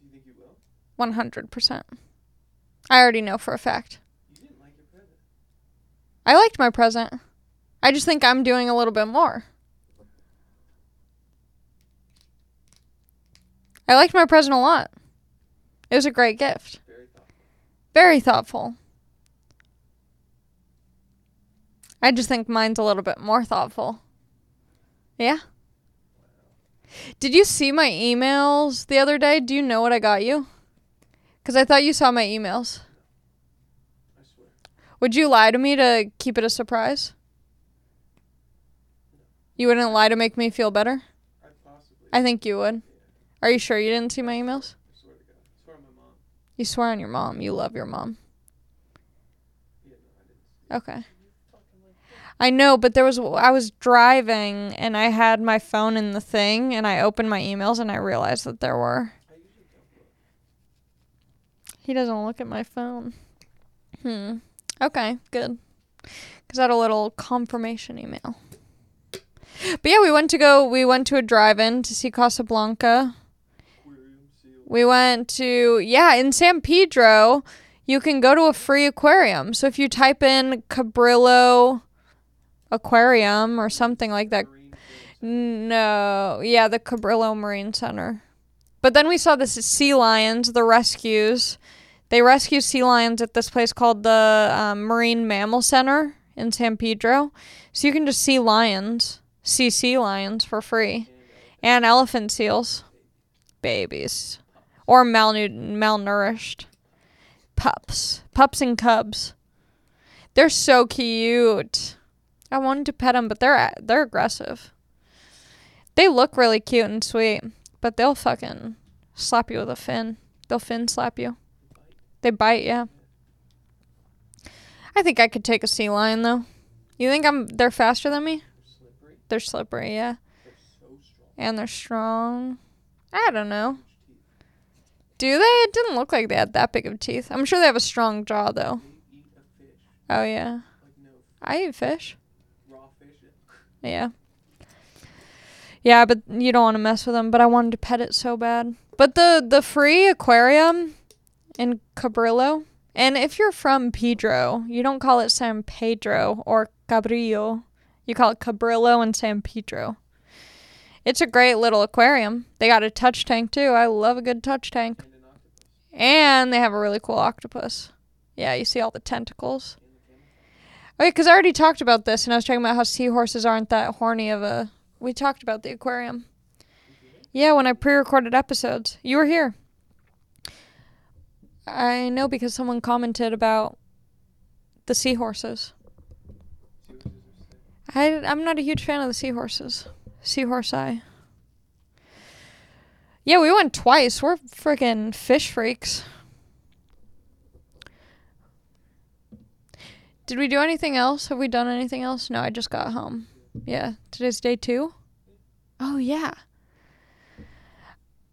Do you think you will? 100%. I already know for a fact. You didn't like your present. I liked my present. I just think I'm doing a little bit more. I liked my present a lot. It was a great gift. Very thoughtful. Very thoughtful. I just think mine's a little bit more thoughtful. Yeah. Did you see my emails the other day? Do you know what I got you? Because I thought you saw my emails. I swear. Would you lie to me to keep it a surprise? You wouldn't lie to make me feel better? I possibly. I think you would. Are you sure you didn't see my emails? I swear to God. I swear on my mom. You swear on your mom. You love your mom. Yeah, no, I didn't. Okay. I know, but there was I was driving and I had my phone in the thing and I opened my emails and I realized that there were. He doesn't look at my phone. Hmm. Okay, good. Cuz I had a little confirmation email. But yeah, we went to go we went to a drive-in to see Casablanca. We went to yeah, in San Pedro, you can go to a free aquarium. So if you type in Cabrillo aquarium or something like that. No, yeah, the Cabrillo Marine Center. But then we saw the sea lions, the rescues. They rescue sea lions at this place called the um, Marine Mammal Center in San Pedro. So you can just see lions, see sea lions for free, and elephant seals, babies, or malnu- malnourished pups, pups and cubs. They're so cute. I wanted to pet them, but they're they're aggressive. They look really cute and sweet, but they'll fucking slap you with a fin. They'll fin slap you. They bite, yeah. I think I could take a sea lion though. You think I'm they're faster than me? They're slippery. They're slippery, yeah. And they're strong. I don't know. Do they? It didn't look like they had that big of teeth. I'm sure they have a strong jaw though. Oh yeah. I eat fish. Yeah. Yeah, but you don't want to mess with them. But I wanted to pet it so bad. But the the free aquarium in Cabrillo, and if you're from Pedro, you don't call it San Pedro or Cabrillo. You call it Cabrillo and San Pedro. It's a great little aquarium. They got a touch tank too. I love a good touch tank. And an. And they have a really cool octopus. Yeah, you see all the tentacles. Okay, because I already talked about this, and I was talking about how seahorses aren't that horny of a. We talked about the aquarium. Yeah, when I pre-recorded episodes, you were here. I know because someone commented about the seahorses. I I'm not a huge fan of the seahorses. Seahorse eye. Yeah, we went twice. We're freaking fish freaks. Did we do anything else? Have we done anything else? No, I just got home. Yeah, today's day two. Oh yeah.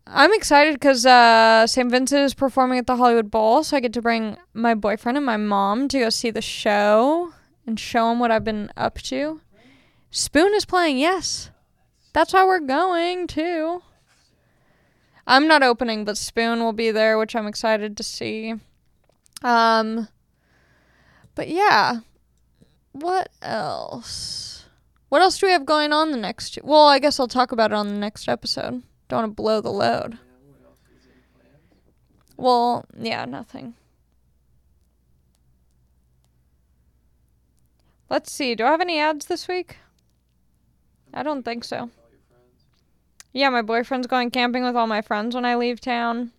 I'm excited because uh, St. Vincent is performing at the Hollywood Bowl, so I get to bring my boyfriend and my mom to go see the show and show them what I've been up to. Spoon is playing, yes. That's why we're going too. I'm not opening, but Spoon will be there, which I'm excited to see. Um but yeah. What else? What else do we have going on the next Well, I guess I'll talk about it on the next episode. Don't want to blow the load. Well, yeah, nothing. Let's see. Do I have any ads this week? I don't think so. Yeah, my boyfriend's going camping with all my friends when I leave town.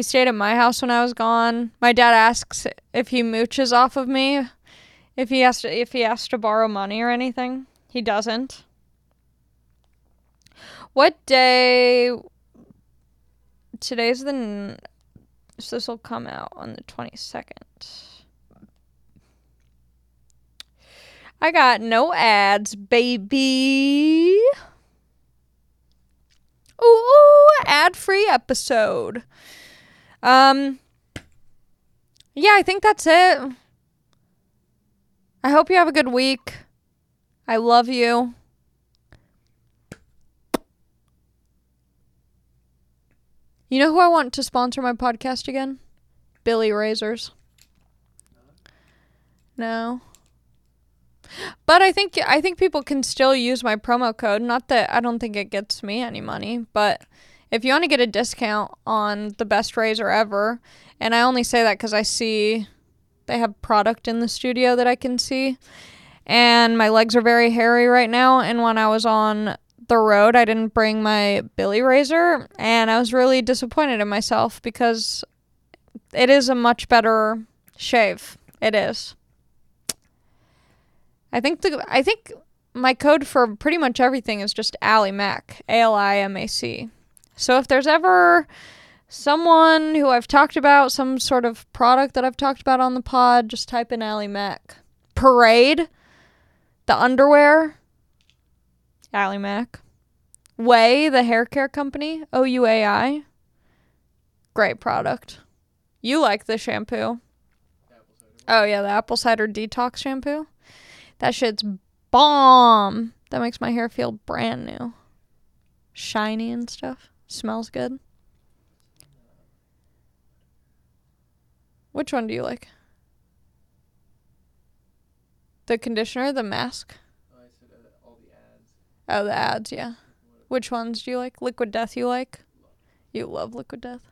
He stayed at my house when I was gone. My dad asks if he mooches off of me, if he has to if he has to borrow money or anything. He doesn't. What day? Today's the n- So this will come out on the 22nd. I got no ads, baby. Ooh, ad-free episode. Um Yeah, I think that's it. I hope you have a good week. I love you. You know who I want to sponsor my podcast again? Billie Razors. No. But I think I think people can still use my promo code. Not that I don't think it gets me any money, but if you want to get a discount on the best razor ever, and I only say that because I see they have product in the studio that I can see, and my legs are very hairy right now. And when I was on the road, I didn't bring my Billie razor, and I was really disappointed in myself because it is a much better shave. It is. I think the I think my code for pretty much everything is just Ali Mac, A L I M A C. So if there's ever someone who I've talked about, some sort of product that I've talked about on the pod, just type in Ali Mac. Parade, the underwear, Ali Mac. Way, the hair care company, O U A I. Great product. You like the shampoo. Oh yeah, the apple cider detox shampoo. That shit's bomb. That makes my hair feel brand new. Shiny and stuff. Smells good. Which one do you like? The conditioner, the mask? Oh, I said uh, all the ads. Oh, the ads, yeah. Which ones do you like? Liquid Death you like? You love Liquid Death.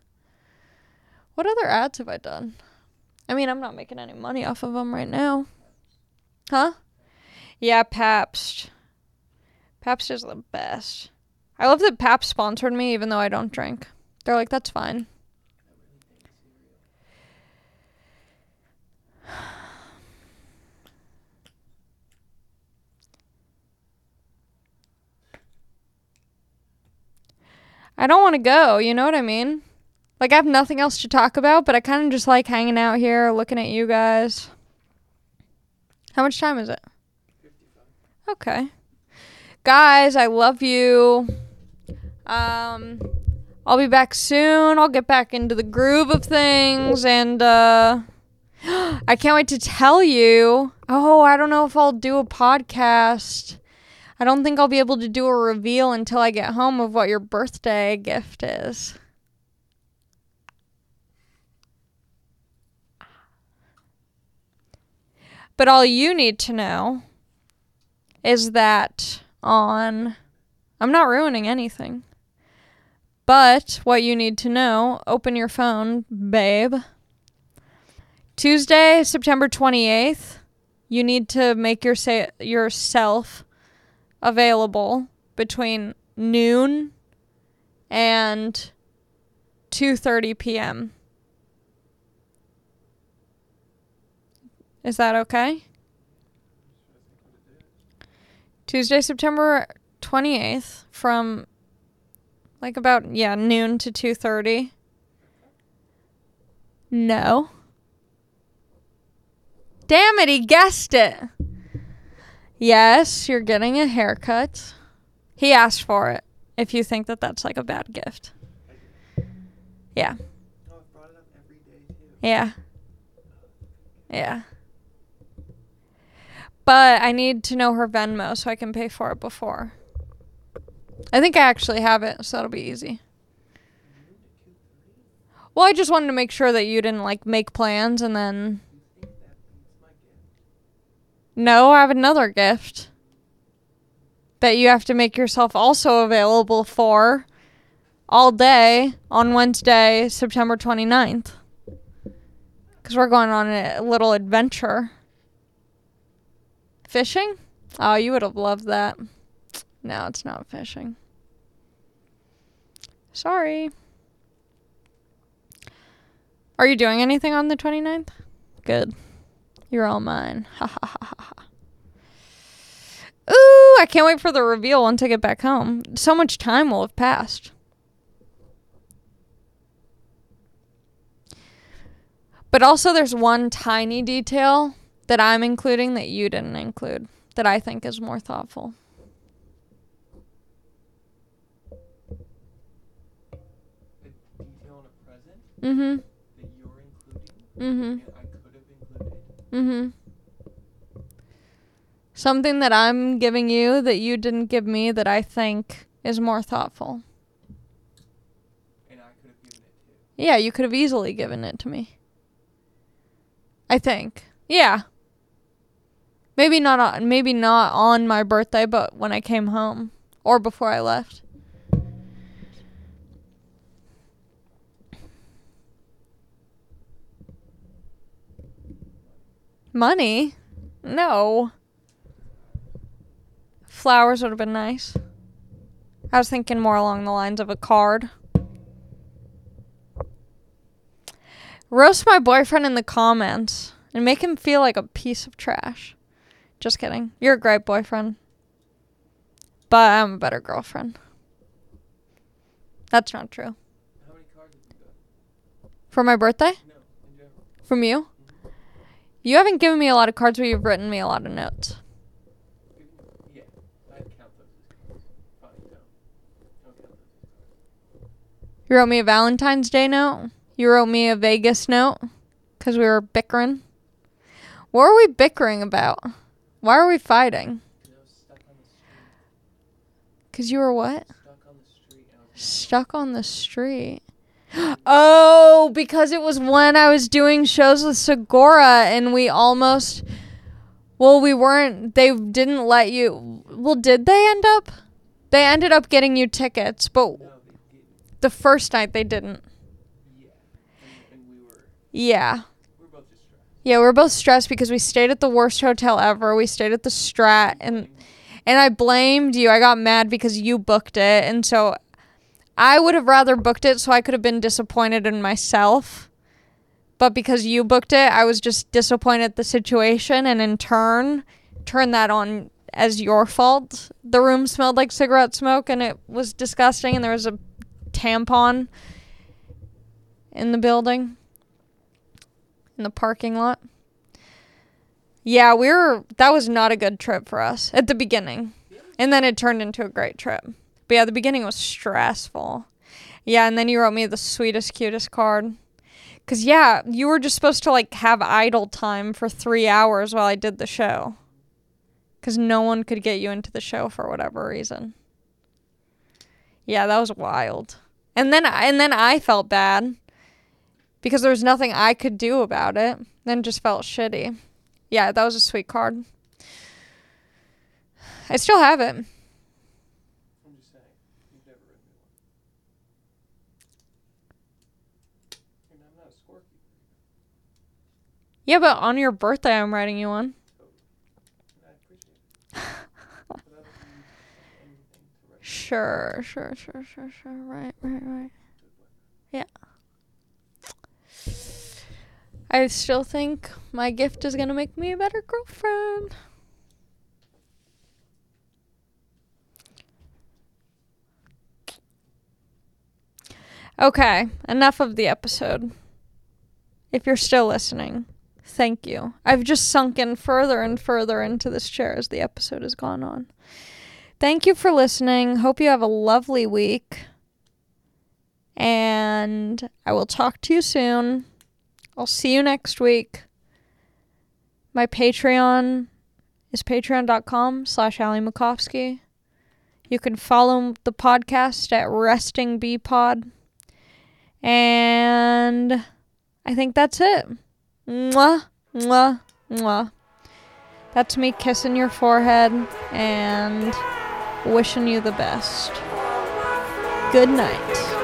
What other ads have I done? I mean, I'm not making any money off of them right now. Huh? Yeah, Pabst. Pabst is the best. I love that Pabst sponsored me even though I don't drink. They're like, that's fine. I don't want to go, you know what I mean? Like, I have nothing else to talk about, but I kind of just like hanging out here, looking at you guys. How much time is it? Okay. Guys, I love you. Um I'll be back soon. I'll get back into the groove of things and uh (gasps) I can't wait to tell you. Oh, I don't know if I'll do a podcast. I don't think I'll be able to do a reveal until I get home of what your birthday gift is. But all you need to know is that on I'm not ruining anything. But what you need to know, open your phone, babe. Tuesday, September 28th, you need to make your sa- yourself available between noon and 2:30 p.m. Is that okay? Tuesday, September 28th from like about yeah, noon to 2:30. No. Damn it, he guessed it. Yes, you're getting a haircut. He asked for it. If you think that that's like a bad gift. Yeah. Yeah. Yeah. But I need to know her Venmo so I can pay for it before. I think I actually have it, so that'll be easy. Well, I just wanted to make sure that you didn't like make plans and then no, I have another gift that you have to make yourself also available for all day on Wednesday, September 29th. Because we're going on a little adventure. Fishing? Oh, you would have loved that. No, it's not fishing. Sorry. Are you doing anything on the 29th? Good. You're all mine. Ha ha ha ha ha. Ooh, I can't wait for the reveal once I get back home. So much time will have passed. But also, there's one tiny detail that I'm including that you didn't include that I think is more thoughtful. Present Mm hmm. that you're including Mm hmm. and I could have included. Mm-hmm. Something that I'm giving you that you didn't give me that I think is more thoughtful. And I could have given it to. Yeah, you could have easily given it to me. I think. Yeah. Maybe not on maybe not on my birthday, but when I came home or before I left. Money? No. Flowers would have been nice. I was thinking more along the lines of a card. Roast my boyfriend in the comments and make him feel like a piece of trash. Just kidding. You're a great boyfriend. But I'm a better girlfriend. That's not true. How many cards have you got? For my birthday? No, in general. From you? You haven't given me a lot of cards, but you've written me a lot of notes. Yeah, I'd count those as cards. Fine. Don't count those. You wrote me a Valentine's Day note. You wrote me a Vegas note because we were bickering. What were we bickering about? Why are we fighting? 'Cause I was stuck on the street. Because you were what? Stuck on the street. And I was Stuck on the street. Oh, because it was when I was doing shows with Segura and we almost. Well, we weren't. They didn't let you. Well, did they end up? They ended up getting you tickets, but No, they didn't. the first night they didn't. Yeah. And, and we were Yeah. we were both stressed. Yeah, we were both stressed because we stayed at the worst hotel ever. We stayed at the Strat and and I blamed you. I got mad because you booked it and so I would have rather booked it so I could have been disappointed in myself. But because you booked it, I was just disappointed at the situation and in turn turned that on as your fault. The room smelled like cigarette smoke and it was disgusting and there was a tampon in the building in the parking lot. Yeah, we were that was not a good trip for us at the beginning. And then it turned into a great trip. But yeah, the beginning was stressful. Yeah, and then you wrote me the sweetest, cutest card. Cause yeah, you were just supposed to like have idle time for three hours while I did the show. Cause no one could get you into the show for whatever reason. Yeah, that was wild. And then and then I felt bad because there was nothing I could do about it. Then just felt shitty. Yeah, that was a sweet card. I still have it. I'm just saying, you've never written me one. And I'm not a scorekeeper. Yeah, but on your birthday, I'm writing you one. To. Sure, sure, sure, sure, sure. Right, right, right. Yeah. I still think my gift is gonna make me a better girlfriend. Okay, enough of the episode. If you're still listening, thank you. I've just sunk in further and further into this chair as the episode has gone on. Thank you for listening. Hope you have a lovely week. And I will talk to you soon. I'll see you next week. My Patreon is patreon.com slash Ali Macofsky. You can follow the podcast at Resting Bee Pod. And I think that's it. Mwah, mwah, mwah. That's me kissing your forehead and wishing you the best. Good night.